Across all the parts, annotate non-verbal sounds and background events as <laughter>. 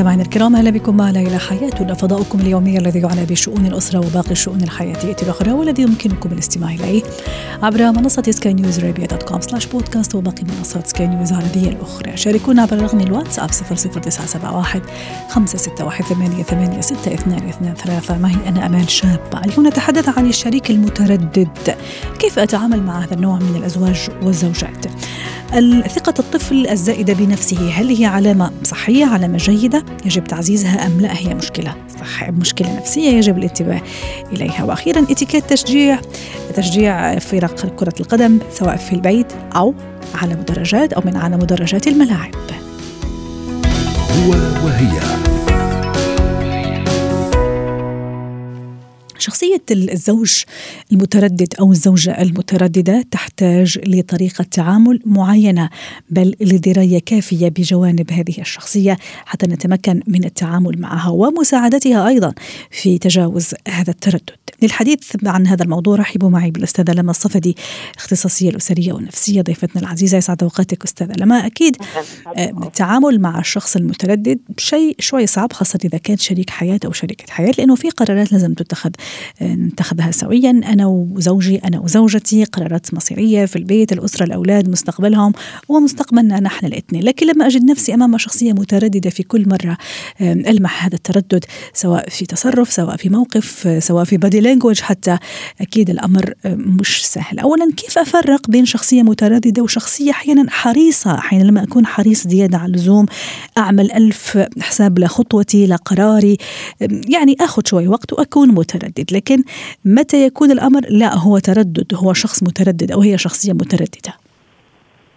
مستمعينا الكرام أهلا بكم معنا إلى حياتنا فضاؤكم اليومي الذي يعنى بشؤون الأسرة وباقي الشؤون الحياتيه الاخرى والذي يمكنكم الاستماع إليه عبر منصة Sky News Arabia dot com slash podcast وباقي منصات سكاي نيوز العربية الأخرى. شاركونا عبر رقم الواتساب 00971 561 88 622 معي أنا امال شاب. اليوم نتحدث عن الشريك المتردد. كيف أتعامل مع هذا النوع من الأزواج والزوجات؟ ثقة الطفل الزائدة بنفسه هل هي علامة صحية علامة جيدة؟ يجب تعزيزها أم لا؟ هي مشكلة صح مشكلة نفسية يجب الانتباه إليها. وأخيرا إتيكيت تشجيع تشجيع فرق كرة القدم سواء في البيت أو على مدرجات أو من على مدرجات الملاعب. هو وهي. شخصية الزوج المتردد أو الزوجة المترددة تحتاج لطريقة تعامل معينة بل لدراية كافية بجوانب هذه الشخصية حتى نتمكن من التعامل معها ومساعدتها أيضا في تجاوز هذا التردد. للحديث عن هذا الموضوع رحبوا معي بالأستاذة لما الصفدي اختصاصية الأسرية والنفسية ضيفتنا العزيزة يسعد أوقاتك أستاذة لما. أكيد التعامل مع الشخص المتردد شيء شوي صعب خاصة إذا كان شريك حياة أو شريكة حياة لأنه في قرارات لازم تتخذ نتخذها سويا. أنا وزوجي أنا وزوجتي قرارات مصيرية في البيت الأسرة الأولاد مستقبلهم ومستقبلنا نحن الاثنين. لكن لما أجد نفسي أمام شخصية مترددة في كل مرة ألمح هذا التردد سواء في تصرف سواء في موقف سواء في لانجوج حتى أكيد الأمر مش سهل. أولا كيف أفرق بين شخصية مترددة وشخصية أحيانا حريصة؟ أحيانا لما أكون حريص زيادة عن اللزوم أعمل ألف حساب لخطوتي لقراري يعني أخذ شوي وقت وأكون متردد. لكن متى يكون الأمر؟ لا هو تردد هو شخص متردد أو هي شخصية مترددة.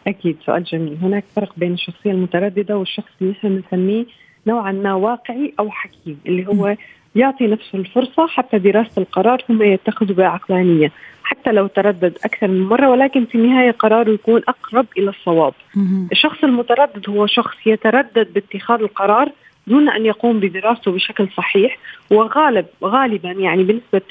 أكيد سؤال جميل. هناك فرق بين الشخصية المترددة والشخص اللي نحن نسميه نوعا ما واقعي أو حكيم اللي هو يعطي نفسه الفرصة حتى دراسة القرار ثم يتخذه بعقلانية حتى لو تردد أكثر من مرة ولكن في النهاية قراره يكون أقرب إلى الصواب. الشخص المتردد هو شخص يتردد باتخاذ القرار دون أن يقوم بدراسته بشكل صحيح وغالب غالبا يعني بنسبة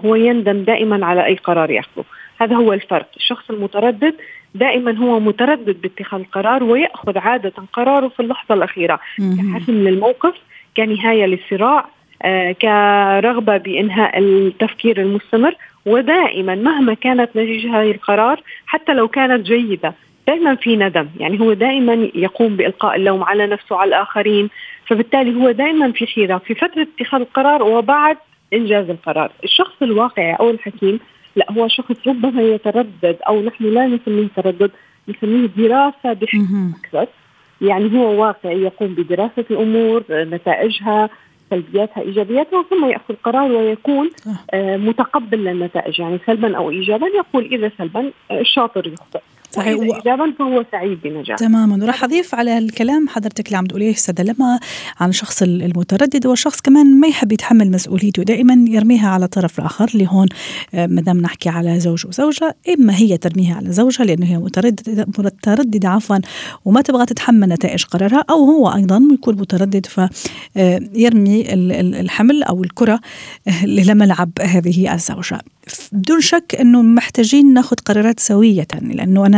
90% هو يندم دائما على أي قرار ياخذه، هذا هو الفرق، الشخص المتردد دائما هو متردد باتخاذ القرار ويأخذ عادة قراره في اللحظة الأخيرة. كحسم للموقف كنهاية للصراع كرغبة بإنهاء التفكير المستمر ودائما مهما كانت نتيجة هذه القرار حتى لو كانت جيدة دائما في ندم. يعني هو دائما يقوم بإلقاء اللوم على نفسه وعلى الآخرين فبالتالي هو دائما في حيرة في فترة اتخاذ القرار وبعد إنجاز القرار. الشخص الواقعي أو الحكيم لا هو شخص ربما يتردد أو نحن لا نسميه تردد نسميه دراسة بحكم أكثر. يعني هو واقعي يقوم بدراسة الأمور نتائجها سلبياتها إيجابياتها ثم يأخذ قرار ويكون آه متقبل للنتائج يعني سلبا أو ايجابا يقول إذا سلبا الشاطر يخطئ. صحيح. و... ايجابا فهو سعيد بنجاح تماما. وراح أضيف على الكلام حضرتك اللي عم تقوليه أستاذ لما عن الشخص المتردد والشخص كمان ما يحب يتحمل مسؤوليته دائما يرميها على الطرف الآخر اللي هون ما دام نحكي على زوج وزوجة إما هي ترميها على زوجها لأنه هي متردده مترددة عفوا وما تبغى تتحمل نتائج قرارها أو هو أيضا يكون متردد فيرمي الحمل أو الكرة لملعب هذه الزوجة. بدون شك إنه محتاجين ناخذ قرارات سوية لأنه أنا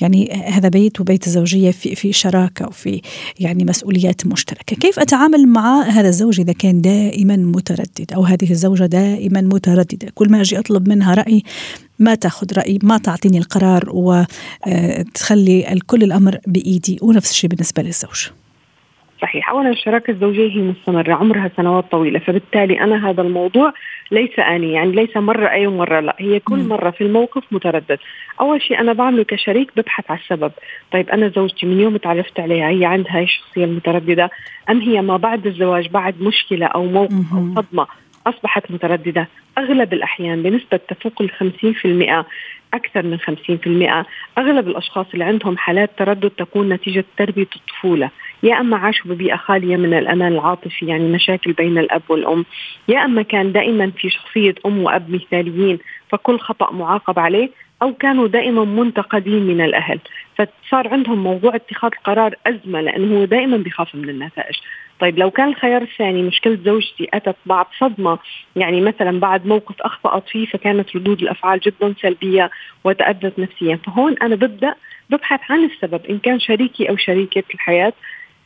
يعني هذا بيت وبيت الزوجية في في شراكة وفي يعني مسؤوليات مشتركة، كيف أتعامل مع هذا الزوج إذا كان دائما متردد أو هذه الزوجة دائما مترددة، كل ما أجي أطلب منها رأي ما تأخذ رايي ما تعطيني القرار وتخلي كل الأمر بإيدي ونفس الشيء بالنسبة للزوج. صحيح. اولا الشراكة الزوجية هي مستمرة عمرها سنوات طويلة فبالتالي أنا هذا الموضوع ليس آني يعني ليس مرة أي ومرة لا هي كل مرة في الموقف متردد. أول شيء أنا بعمله كشريك ببحث على السبب طيب أنا زوجتي من يوم تعرفت عليها هي عندها الشخصية المترددة أم هي ما بعد الزواج بعد مشكلة أو موقف أو صدمة أصبحت مترددة؟ أغلب الأحيان بنسبة تفوق ال 50% أكثر من 50% أغلب الأشخاص اللي عندهم حالات تردد تكون نتيجة تربية الطفولة. يا أما عاشوا ببيئة خالية من الأمان العاطفي يعني مشاكل بين الأب والأم. يا أما كان دائما في شخصية أم وأب مثاليين فكل خطأ معاقب عليه أو كانوا دائما منتقدين من الأهل. فصار عندهم موضوع اتخاذ القرار أزمة لأنه هو دائما بيخاف من النتائج. طيب لو كان الخيار الثاني مشكلة زوجتي أتت بعد صدمة يعني مثلا بعد موقف أخطأت فيه فكانت ردود الأفعال جدا سلبية وتأذت نفسيا فهون أنا ببدأ ببحث عن السبب إن كان شريكي أو شريكة الحياة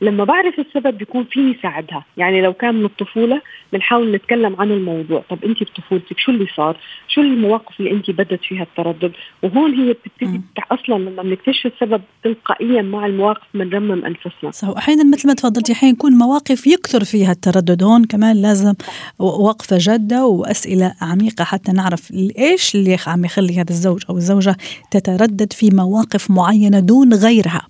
لما بعرف السبب بيكون فيني ساعدها. يعني لو كان من الطفولة بنحاول نتكلم عن الموضوع. طب انت بطفولتك شو اللي صار؟ شو المواقف اللي انت بدت فيها التردد؟ وهون هي بتبتدي أصلا لما بنكتشف السبب تلقائيا مع المواقف بنرمم أنفسنا. صح واحيانا مثل ما تفضلتي حين يكون مواقف يكثر فيها التردد. هون كمان لازم وقفة جادة وأسئلة عميقة حتى نعرف إيش اللي عم يخلي هذا الزوج أو الزوجة تتردد في مواقف معينة دون غيرها.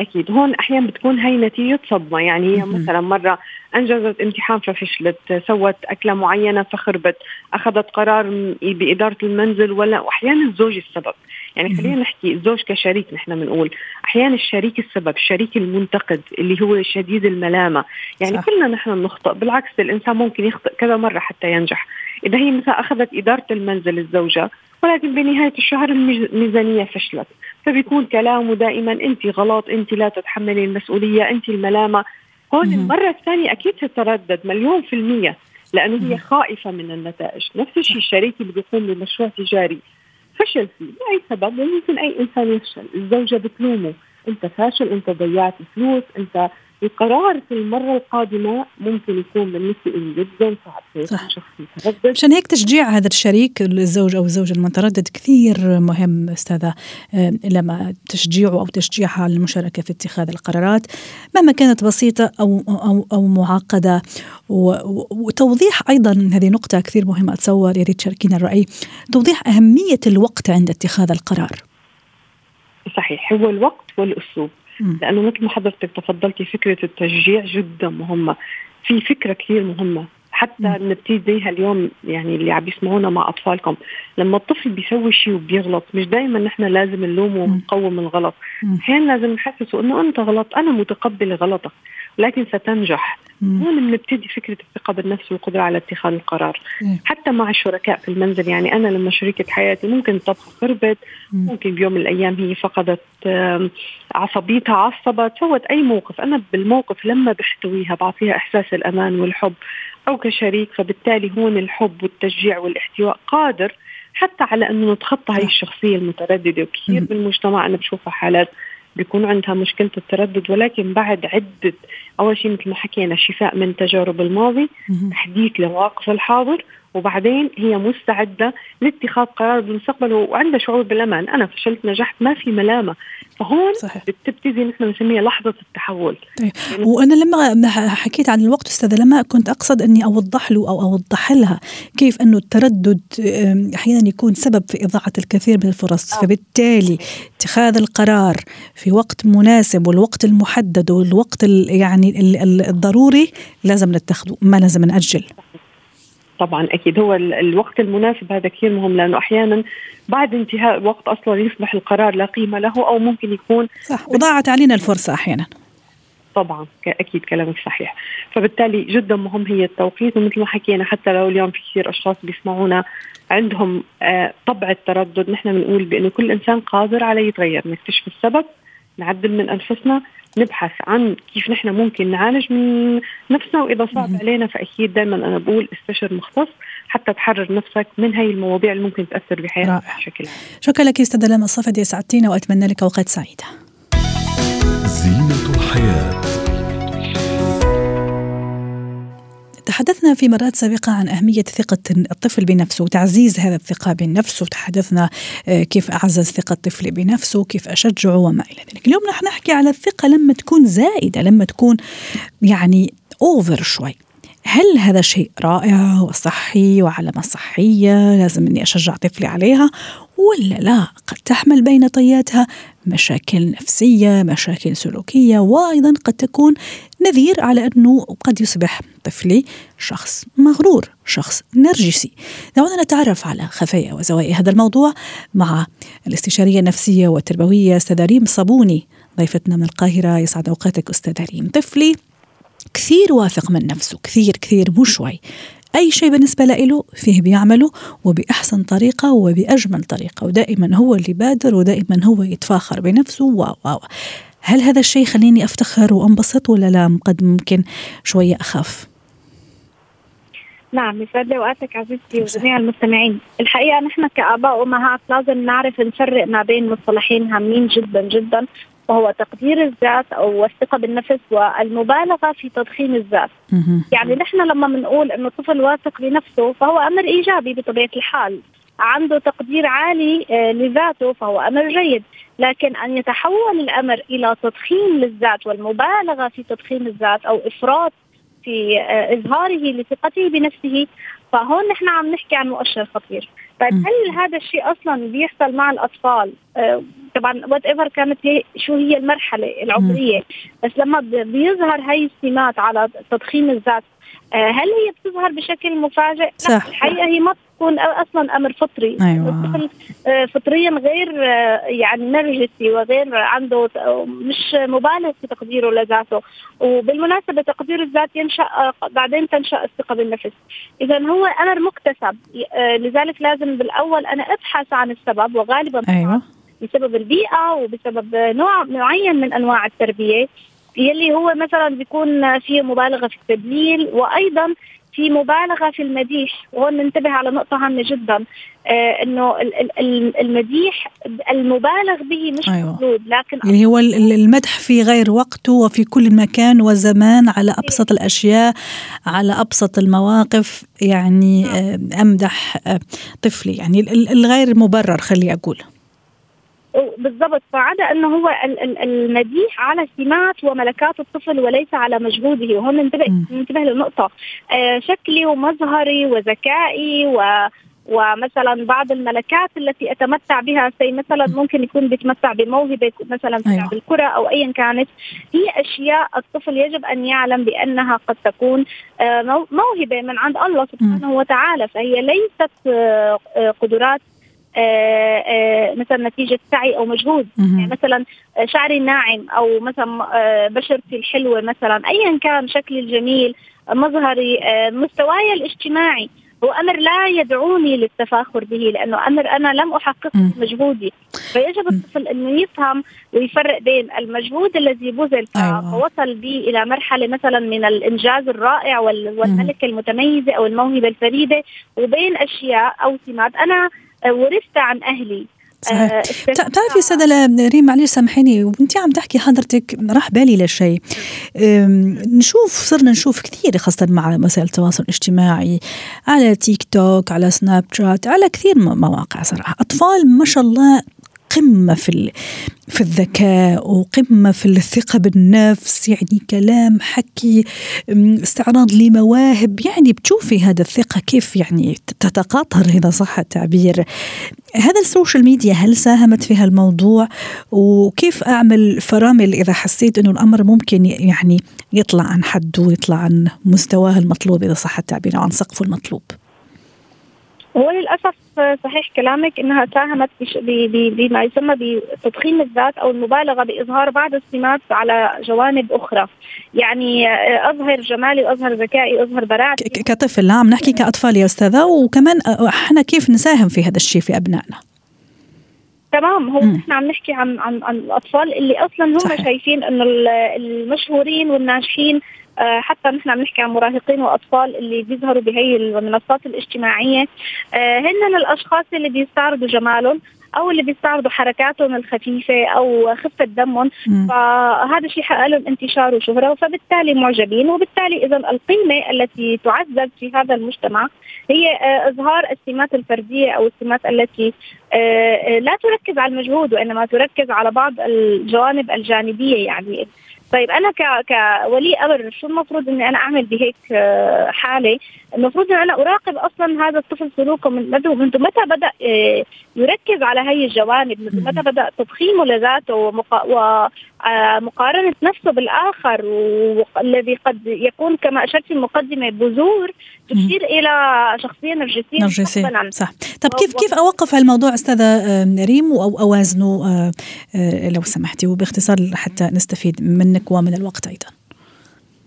أكيد. هون أحيانا بتكون هي نتيجة صدمة. يعني هي مثلا مرة أنجزت امتحان ففشلت سوت أكلة معينة فخربت أخذت قرار بإدارة المنزل ولا واحيانا الزوج السبب. يعني خلينا نحكي الزوج كشريك نحن بنقول. أحيانا الشريك السبب الشريك المنتقد اللي هو شديد الملامة. يعني صح. كلنا نحن بنخطئ بالعكس الإنسان ممكن يخطئ كذا مرة حتى ينجح. إذا هي مثلا أخذت إدارة المنزل الزوجة ولكن بنهاية الشهر الميزانية فشلت. فبيكون كلامه دائما انت غلط انت لا تتحملي المسؤولية انت الملامة. هون المرة الثانية أكيد تتردد مليون في المية لأنه هي خائفة من النتائج. نفس الشيء الشريك اللي بيقوم بمشروع تجاري. فشل فيه لاي سبب؟ وممكن أي إنسان يفشل. الزوجة بتلومه. أنت فاشل أنت ضيعت فلوس أنت القرار في المرة القادمة ممكن يكون بالنسبة لي جدا صعب صح. مشان هيك تشجيع هذا الشريك الزوج أو الزوجة المتردد كثير مهم أستاذة آه، لما تشجيعه أو تشجيعها على المشاركة في اتخاذ القرارات. مهما كانت بسيطة أو أو أو معقدة وتوضيح أيضا هذه نقطة كثير مهمة أتصور يا ريت تشاركينا الرأي توضيح أهمية الوقت عند اتخاذ القرار. صحيح هو الوقت والأسلوب. لأنه مثل ما حضرتك تفضلتي فكرة التشجيع جدا مهمة. في فكرة كثير مهمة. حتى نبتدي زيها اليوم يعني اللي عم يسمعونا مع أطفالكم. لما الطفل بيسوي شيء وبيغلط مش دائما نحن لازم نلومه ونقوم الغلط. أحيانا لازم نحسسه إنه أنت غلط أنا متقبله غلطك. لكن ستنجح. هون بنبتدي فكرة الثقة بالنفس والقدرة على اتخاذ القرار. مم. حتى مع الشركاء في المنزل يعني أنا لما شريكه حياتي ممكن الطبخه خربت ممكن بيوم من الأيام هي فقدت عصبيتها عصبت سوت أي موقف. أنا بالموقف لما بحتويها بعطيها إحساس الأمان والحب أو كشريك فبالتالي هون الحب والتشجيع والاحتواء قادر حتى على أنه نتخطى هاي الشخصية المترددة. وكثير بالمجتمع أنا بشوفها حالات بيكون عندها مشكلة التردد ولكن بعد عدة أول شيء مثل ما حكينا شفاء من تجارب الماضي تحديث لمواقف الحاضر وبعدين هي مستعدة لاتخاذ قرار بالمستقبل وعندها شعور بالأمان أنا فشلت نجحت ما في ملامة فهون صحيح. بتبتدي نحن بنسميها لحظة التحول طيب. يعني وأنا لما حكيت عن الوقت أستاذة لما كنت أقصد أني أوضح له أو أوضح لها كيف أنه التردد أحيانا يكون سبب في إضاعة الكثير من الفرص أوه. فبالتالي اتخاذ القرار في وقت مناسب والوقت المحدد والوقت يعني الضروري لازم نتخذه ما لازم نأجل طبعا أكيد هو الوقت المناسب هذا كثير مهم لأنه أحيانا بعد انتهاء الوقت أصلا يصبح القرار لا قيمة له أو ممكن يكون صح وضاعت علينا الفرصة أحيانا. طبعا أكيد كلامك صحيح. فبالتالي جدا مهم هي التوقيت ومثل ما حكينا حتى لو اليوم في كثير أشخاص بيسمعونا عندهم آه طبع التردد نحن بنقول بأنه كل إنسان قادر على يتغير نكتشف السبب نعدل من أنفسنا نبحث عن كيف نحن ممكن نعالج من نفسنا وإذا صعب علينا فأكيد دائما أنا بقول استشر مختص حتى تحرر نفسك من هي المواضيع اللي ممكن تأثر بحياتك بشكل عام. شكرا لك أستاذ لما الصفدي سعدتينا وأتمنى لك أوقات سعيدة. زينة الحياة تحدثنا في مرات سابقة عن أهمية ثقة الطفل بنفسه وتعزيز هذا الثقة بالنفس وتحدثنا آه، كيف أعزز ثقة الطفل بنفسه كيف أشجعه وما إلى ذلك. اليوم رح نحكي على الثقة لما تكون زائدة لما تكون يعني أوفر شوي. هل هذا شيء رائع وصحي وعلامة صحية لازم أني أشجع طفلي عليها ولا لا؟ قد تحمل بين طياتها. مشاكل نفسية مشاكل سلوكية وأيضا قد تكون نذير على أنه قد يصبح طفلي شخص مغرور شخص نرجسي. دعونا نتعرف على خفايا وزوايا هذا الموضوع مع الاستشارية النفسية والتربوية أستاذة ريم صابوني ضيفتنا من القاهرة. يسعد أوقاتك أستاذة ريم. طفلي كثير واثق من نفسه كثير كثير مو شوي. أي شيء بالنسبة له فيه بيعمله وبأحسن طريقة وبأجمل طريقة. ودائما هو اللي بادر ودائما هو يتفاخر بنفسه. و و هل هذا الشيء خليني أفتخر وأنبسط ولا لا؟ قد ممكن شوية أخاف. نعم يسعد لي اوقاتك عزيزتي وجميع المستمعين، الحقيقة نحن كآباء وامهات لازم نعرف نفرق ما بين مصطلحين هامين جدا جدا. وهو تقدير الذات أو الثقة بالنفس والمبالغة في تضخيم الذات. يعني نحن لما بنقول إنه الطفل واثق بنفسه فهو أمر إيجابي بطبيعة الحال. عنده تقدير عالي آه، لذاته فهو أمر جيد، لكن أن يتحول الأمر إلى تضخيم للذات والمبالغة في تضخيم الذات أو إفراط في آه، إظهاره لثقته بنفسه فهون نحن عم نحكي عن مؤشر خطير طيب هل هذا الشيء أصلا بيحصل مع الأطفال آه طبعا whatever كانت هي شو هي المرحلة العمرية بس لما بيظهر هاي السمات على تضخيم الذات آه هل هي بتظهر بشكل مفاجئ؟ صح. لا الحقيقة هي ما بتكون أصلا أمر فطري. أيوة. آه فطريا غير آه يعني نرجسي وغير عنده مش مبالغ في تقديره لذاته. وبالمناسبة تقدير الذات ينشأ آه، بعدين تنشأ الثقة بالنفس. اذا هو أمر مكتسب. لذلك لازم بالأول أنا أبحث عن السبب وغالبا أيوة. بسبب البيئة وبسبب نوع معين من أنواع التربية. يلي هو مثلا بيكون فيه مبالغة في التدليل وأيضا في مبالغة في المديح وهون ننتبه على نقطة هامة جدا آه إنه المديح المبالغ به مش أيوة. مطلوب لكن اللي هو المدح في غير وقته وفي كل مكان وزمان على أبسط الأشياء على أبسط المواقف يعني. آه أمدح آه طفلي يعني الغير مبرر خلي أقول بالضبط. فعدا أنه هو المديح على سمات وملكات الطفل وليس على مجهوده. وهون ننتبه ننتبه لنقطه آه شكلي ومظهري وذكائي و ومثلا بعض الملكات التي أتمتع بها زي مثلا ممكن يكون بيتمتع بموهبة مثلا في أيوة. الكرة أو ايا كانت. هي أشياء الطفل يجب أن يعلم بأنها قد تكون آه، موهبة من عند الله سبحانه وتعالى. فهي ليست آه، قدرات مثلا نتيجة سعي أو مجهود. يعني مثلا شعري الناعم أو مثلا آه، بشرتي الحلوة مثلا ايا كان شكلي الجميل مظهري مستواي الاجتماعي هو أمر لا يدعوني للتفاخر به لأنه أمر أنا لم أحققه بمجهودي. فيجب الطفل إنه يفهم ويفرق بين المجهود الذي بذل أيوة. فوصل به إلى مرحلة مثلا من الإنجاز الرائع والملكة المتميزة أو الموهبة الفريدة وبين أشياء أو سمات. أنا ورثت عن أهلي. صحيح. آه تعرفي استاذه ريم معلش سامحيني وانت عم تحكي حضرتك راح بالي لشيء. نشوف صرنا نشوف كثير خاصة مع وسائل التواصل الاجتماعي على تيك توك على سناب شات على كثير مواقع صراحة. أطفال ما شاء الله قمة في في الذكاء وقمة في الثقة بالنفس يعني كلام حكي استعراض لمواهب. يعني بتشوفي هذا الثقة كيف يعني تتقاطر إذا صح التعبير. هذا ال social media هل ساهمت في هالموضوع؟ وكيف أعمل فرامل إذا حسيت أنه الأمر ممكن يعني يطلع عن حده ويطلع عن مستواه المطلوب إذا صح التعبير أو عن سقفه المطلوب؟ هو للاسف صحيح كلامك إنها ساهمت بما يسمى بتضخيم الذات أو المبالغة بإظهار بعض السمات على جوانب أخرى. يعني أظهر جمالي واظهر ذكائي واظهر براعتي. كطفل لا عم نحكي كأطفال يا أستاذة. وكمان إحنا كيف نساهم في هذا الشيء في أبنائنا؟ تمام. هو نحن عم نحكي عن عن عن الأطفال اللي أصلا هم صحيح. شايفين إنه المشهورين والناجحين آه، حتى نحن عم نحكي عن مراهقين وأطفال اللي بيظهروا بهي المنصات الاجتماعية. آه، هن الأشخاص اللي بيستعرضوا جمالهم أو اللي بيستعرضوا حركاتهم الخفيفة أو خفة دمهم. فهذا الشيء حقق لهم انتشار وشهرة فبالتالي معجبين وبالتالي إذا القيمة التي تعزز في هذا المجتمع هي آه، إظهار السمات الفردية أو السمات التي لا تركز على المجهود وإنما تركز على بعض الجوانب الجانبية يعني. طيب أنا ك كولي أمر شو المفروض إني أنا أعمل بهيك آه، حالة؟ المفروض ان أنا أراقب أصلا هذا الطفل سلوكه من منذ متى بدأ آه، يركز على هي الجوانب، منذ متى بدأ تضخيمه لذاته ومقارنه نفسه بالآخر والذي قد يكون كما أشرت في المقدمه بذور تشير إلى شخصية نرجسية نرجسية صح. طب كيف كيف أوقف هالموضوع أستاذة ريم؟ أو أوازنه لو سمحتي وباختصار حتى نستفيد منك ومن الوقت أيضا.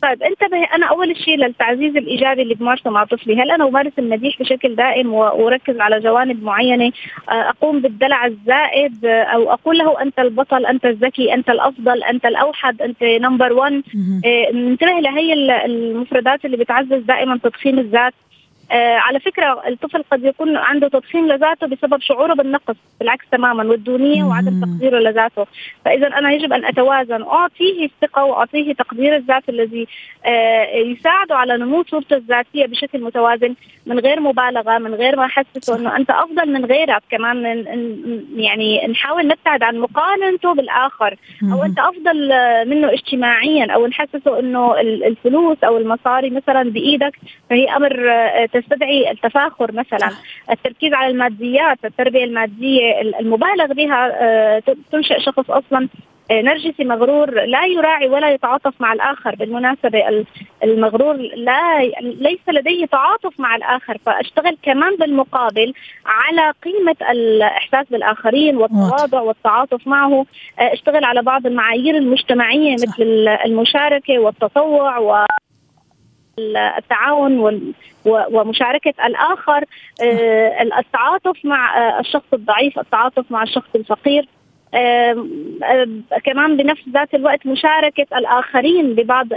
طيب انتبه أنا أول شيء للتعزيز الإيجابي اللي بمارسه مع طفلي، هل أنا أمارس المديح بشكل دائم وأركز على جوانب معينة، آه، أقوم بالدلع الزائد آه، أو أقول له أنت البطل، أنت الذكي، أنت الأفضل، أنت الأوحد، أنت نمبر 1 ننتبه لهي المفردات اللي بتعزز دائما تضخيم الذات. آه على فكرة الطفل قد يكون عنده تضخيم لذاته بسبب شعوره بالنقص بالعكس تماما والدونية وعدم تقديره لذاته. فإذا أنا يجب أن أتوازن. أعطيه الثقة وأعطيه تقدير الذات الذي آه يساعده على نمو صورته الذاتية بشكل متوازن من غير مبالغة من غير ما أحسسه أنه أنت أفضل من غيرك. كمان يعني نحاول نبتعد عن مقارنته بالآخر. أو أنت أفضل منه اجتماعيا أو نحسسه أنه الفلوس أو المصاري مثلا بإيدك فهي أمر آه، تستدعي التفاخر مثلا التركيز على الماديات التربية المادية المبالغ بها آه، تنشئ شخص أصلا آه، نرجسي مغرور لا يراعي ولا يتعاطف مع الآخر. بالمناسبة المغرور لا ليس لديه تعاطف مع الآخر. فأشتغل كمان بالمقابل على قيمة الإحساس بالآخرين والتواضع والتعاطف معه. آه، اشتغل على بعض المعايير المجتمعية مثل المشاركة والتطوع و التعاون ومشاركة الآخر آه، التعاطف مع آه، الشخص الضعيف التعاطف مع الشخص الفقير كمان بنفس ذات الوقت مشاركة الآخرين ببعض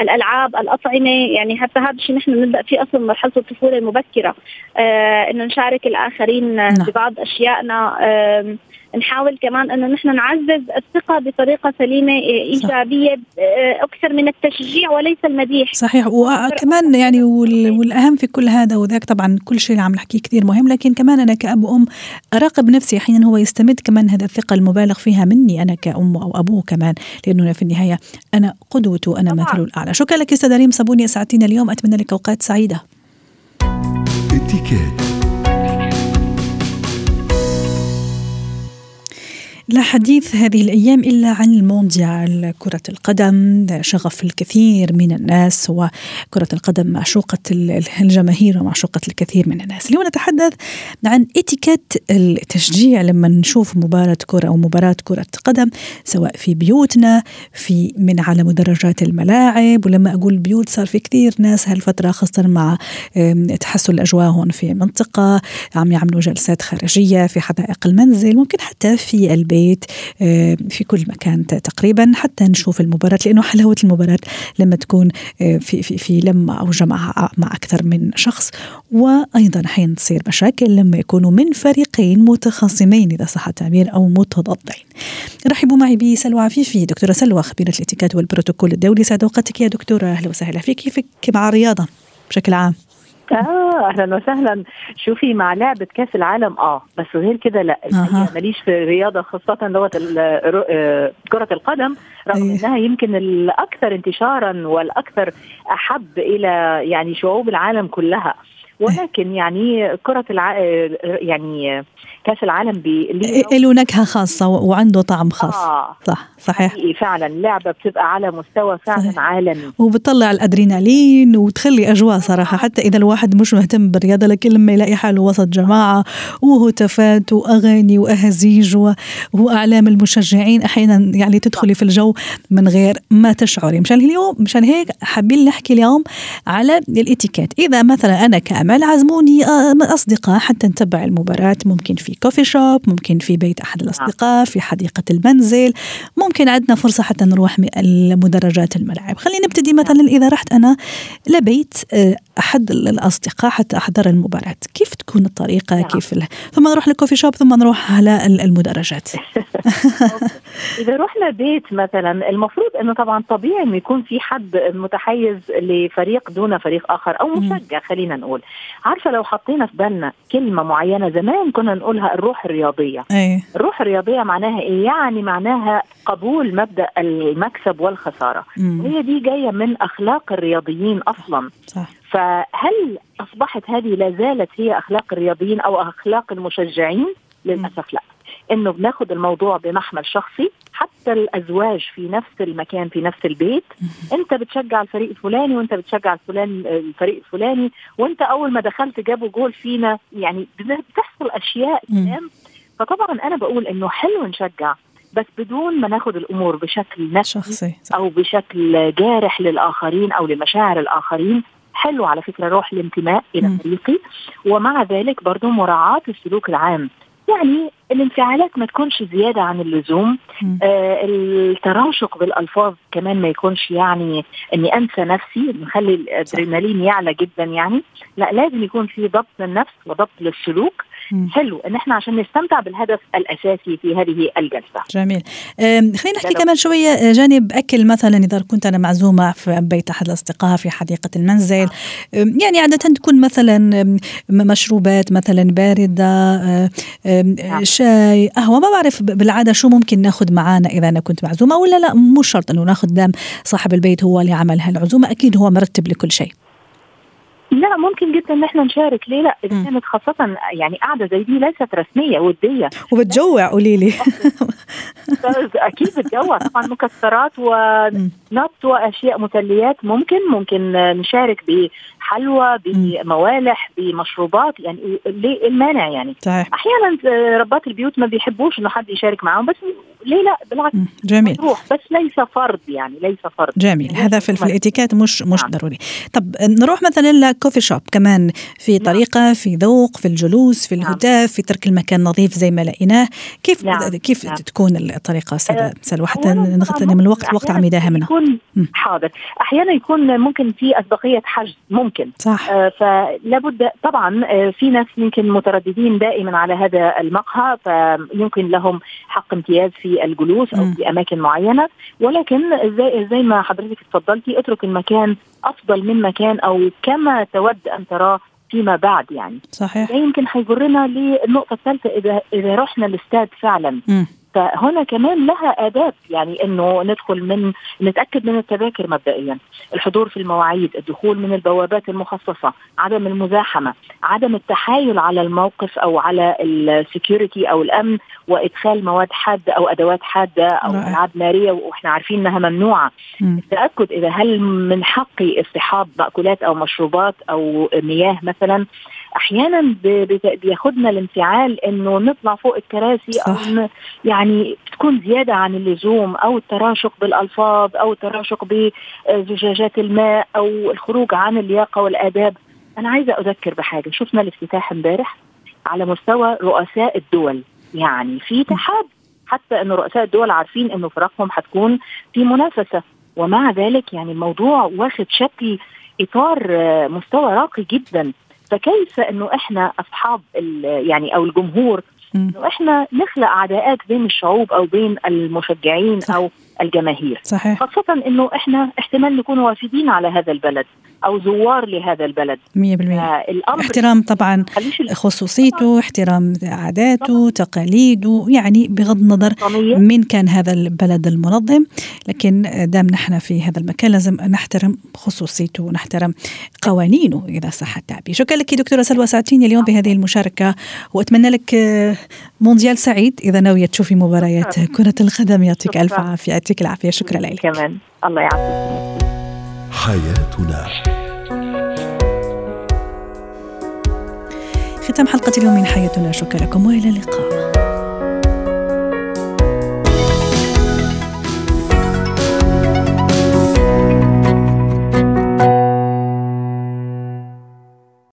الألعاب الأطعمة يعني حتى هذا الشيء نحن نبدأ فيه أصلا مرحلة الطفولة المبكرة آه، إنه نشارك الآخرين نعم. ببعض أشيائنا نحاول كمان إنه نحن نعزز الثقة بطريقة سليمة إيجابية آه، أكثر من التشجيع وليس المديح. صحيح. وكمان يعني والأهم في كل هذا وذاك طبعا كل شيء اللي عم نحكيه كثير مهم لكن كمان أنا كأب وأم أراقب نفسي أحيانا هو يستمد كمان هذا الثقة المبالغ فيها مني أنا كأم أو أبوه كمان لأنه في النهاية أنا قدوته أنا مثله الأعلى. شكرا لك أستاذ ريم صابوني أسعدتينا اليوم أتمنى لك أوقات سعيدة. لا حديث هذه الأيام إلا عن المونديال. كرة القدم شغف الكثير من الناس وكرة القدم معشوقة الجماهير ومعشوقة الكثير من الناس. اليوم نتحدث عن اتيكيت التشجيع لما نشوف مباراة كرة أو مباراة كرة قدم سواء في بيوتنا في من على مدرجات الملاعب. ولما أقول بيوت صار في كثير ناس هالفترة خاصة مع تحسن الأجواء هون في منطقة عم يعملوا جلسات خارجية في حدائق المنزل ممكن حتى في البيت. البيت آه، في كل مكان تقريبا حتى نشوف المباراة لأنه حلاوة المباراة لما تكون آه، في في في لمة أو جماعة مع أكثر من شخص وأيضا حين تصير مشاكل لما يكونوا من فريقين متخاصمين إذا صح التعبير أو متضادين. رحبوا معي بسلوى عفيفي دكتورة سلوى خبيرة الاتيكات والبروتوكول الدولي سعد أوقاتك يا دكتورة أهلا وسهلا فيك كيفك مع الرياضة بشكل عام؟ آه أهلا وسهلا. شوفي مع لعبة كأس العالم آه بس غير كده لا. الحقيقة ماليش في الرياضة خاصة لغة آه، كرة القدم رغم أيه. إنها يمكن الأكثر انتشارا والأكثر أحب إلى يعني شعوب العالم كلها. ولكن يعني كرة الع... يعني كأس العالم له نكهة خاصة وعنده طعم خاص. آه. صح صحيح. فعلا. لعبة بتبقى على مستوى فعلا صحيح. عالمي. وبتطلع الأدرينالين وتخلي أجواء صراحة. حتى إذا الواحد مش مهتم بالرياضة لكن لما يلاقي حاله وسط جماعة وهتافات وأغاني وأهازيج وأعلام المشجعين أحيانا يعني تدخلي في الجو من غير ما تشعري. مشان اليوم مشان هيك حابين نحكي اليوم على الإتيكيت. إذا مثلا أنا كأمل العمل عزموني آه، أصدقاء حتى نتبع المباراة. ممكن في كوفي شوب ممكن في بيت أحد الأصدقاء في حديقة المنزل ممكن عندنا فرصة حتى نروح مدرجات الملاعب خلينا نبتدي مثلا إذا رحت أنا لبيت آه، أحد الأصدقاء حتى أحضر المباراة. كيف تكون الطريقة؟ نعم. كيف ثم نروح للكوفي شوب ثم نروح على المدرجات. <laughs> <laughs> إذا رحنا بيت مثلا المفروض إنه طبعا طبيعي إنه يكون في حد متحيز لفريق دون فريق آخر أو مشجع خلينا نقول. عارفة لو حطينا في بالنا كلمة معينة زمان كنا نقولها الروح الرياضية أي. الروح الرياضية معناها إيه يعني معناها قبول مبدأ المكسب والخسارة مم. وهي دي جاية من أخلاق الرياضيين أصلا صح فهل أصبحت هذه لا زالت هي أخلاق الرياضيين أو أخلاق المشجعين؟ للأسف لا إنه بناخذ الموضوع بمحمل شخصي. حتى الأزواج في نفس المكان في نفس البيت. أنت بتشجع الفريق الفلاني وأنت بتشجع الفلان الفريق الفلاني. وأنت أول ما دخلت جابوا جول فينا. يعني بتحصل أشياء مم. كلام فطبعا أنا بقول إنه حلو نشجع. بس بدون ما ناخذ الأمور بشكل نفسي شخصي صح. أو بشكل جارح للآخرين أو لمشاعر الآخرين حلو على فكرة روح الانتماء إلى. فريقي. ومع ذلك برضو مراعاة السلوك العام. يعني الانفعالات ما تكونش زيادة عن اللزوم. آه التراشق بالألفاظ كمان ما يكونش يعني إني أنسى نفسي نخلي الأدرينالين يعلى جدا يعني لا لازم يكون في ضبط للنفس وضبط للسلوك. حلو إن إحنا عشان نستمتع بالهدف الأساسي في هذه الجلسة. جميل. خلينا نحكي كمان شوية أه، جانب أكل مثلا إذا كنت أنا معزومة في بيت أحد الأصدقاء في حديقة المنزل. أم، يعني عادة تكون مثلا مشروبات مثلا باردة أه، أم، نعم. شاي قهوة. ما بعرف ب- بالعادة شو ممكن ناخذ معانا إذا أنا كنت معزومة ولا لا مو شرط إنه ناخذ دام صاحب البيت هو اللي عمل هالعزومة. أكيد هو مرتب لكل شيء. لا ممكن جدا إن إحنا نشارك. ليه لا؟ اذا. كانت خاصة يعني قاعدة زي دي ليست رسمية ودية. وبتجوع قولي لي. أكيد بتجوع. طبعا مكسرات ونت وأشياء مسليات ممكن. ممكن نشارك بحلوى بموالح بمشروبات. يعني ليه المانع يعني؟ صحيح. أحيانا ربات البيوت ما بيحبوش إنه حد يشارك معاهم. بس ليه لا؟ بالعكس. جميل. روح بس ليس فرض يعني ليس فرض. جميل. هذا في, الاتيكيت مش مش نعم. ضروري. طب نروح مثلا لكوفي شوب كمان في نعم. طريقة في ذوق في الجلوس في نعم. الهتاف في ترك المكان نظيف زي ما لقيناه كيف نعم. كيف نعم. تكون الطريقة استاذه أه، سلوى حتى نغتنم الوقت ممكن الوقت عم أحياناً يداها منا يكون. حاضر أحيانا يكون ممكن في اسبقيه حجز ممكن صح آه، فلا بد طبعا آه، في ناس يمكن مترددين دائما على هذا المقهى فيمكن لهم حق امتياز في الجلوس أو مم. في أماكن معينة ولكن زي زي ما حضرتك اتفضلتي اترك المكان أفضل من مكان أو كما تود أن تراه فيما بعد يعني. صحيح. ده يمكن هيجرنا للنقطه الثالثه إذا إذا رحنا الاستاد فعلا. مم. فهنا كمان لها آداب يعني أنه ندخل من نتأكد من التذاكر مبدئيا الحضور في المواعيد الدخول من البوابات المخصصة عدم المزاحمة عدم التحايل على الموقف أو على السكيورتي أو الأمن وإدخال مواد حادة أو أدوات حادة أو. ألعاب نارية وإحنا عارفين أنها ممنوعة مم. التأكد إذا هل من حقي اصطحاب مأكولات أو مشروبات أو مياه مثلا أحيانا ب- بت- بياخدنا الانفعال إنه نطلع فوق الكراسي صح. أو ن- يعني تكون زيادة عن اللزوم أو التراشق بالألفاظ أو التراشق بزجاجات الماء أو الخروج عن اللياقة والآداب. أنا عايزة أذكر بحاجة. شفنا الافتتاح امبارح على مستوى رؤساء الدول. يعني في تحاب حتى انه رؤساء الدول عارفين إنه فرقهم حتكون في منافسة. ومع ذلك يعني الموضوع واخد شكل إطار مستوى راقي جدا. فكيف إنه إحنا أصحاب يعني أو الجمهور. إنه إحنا نخلق عداءات بين الشعوب أو بين المشجعين صح. أو الجماهير. صحيح. خاصة إنه إحنا احتمال نكون وافدين على هذا البلد أو زوار لهذا البلد. 100% الأمر احترام طبعا خصوصيته احترام عاداته تقاليده يعني بغض النظر من كان هذا البلد المنظم. لكن دام نحن في هذا المكان لازم نحترم خصوصيته ونحترم قوانينه إذا صح التعبير. شكرا لك دكتورة سلوى ساعتيني اليوم بهذه المشاركة وأتمنى لك آه، مونديال سعيد إذا ناوية تشوفي مباريات كرة القدم يعطيك شكراً. ألف عافية يعطيك العافية. شكرا لك. كمان. الله يعافيك. حياتنا. ختام حلقة اليوم من حياتنا. شكرا لكم وإلى اللقاء.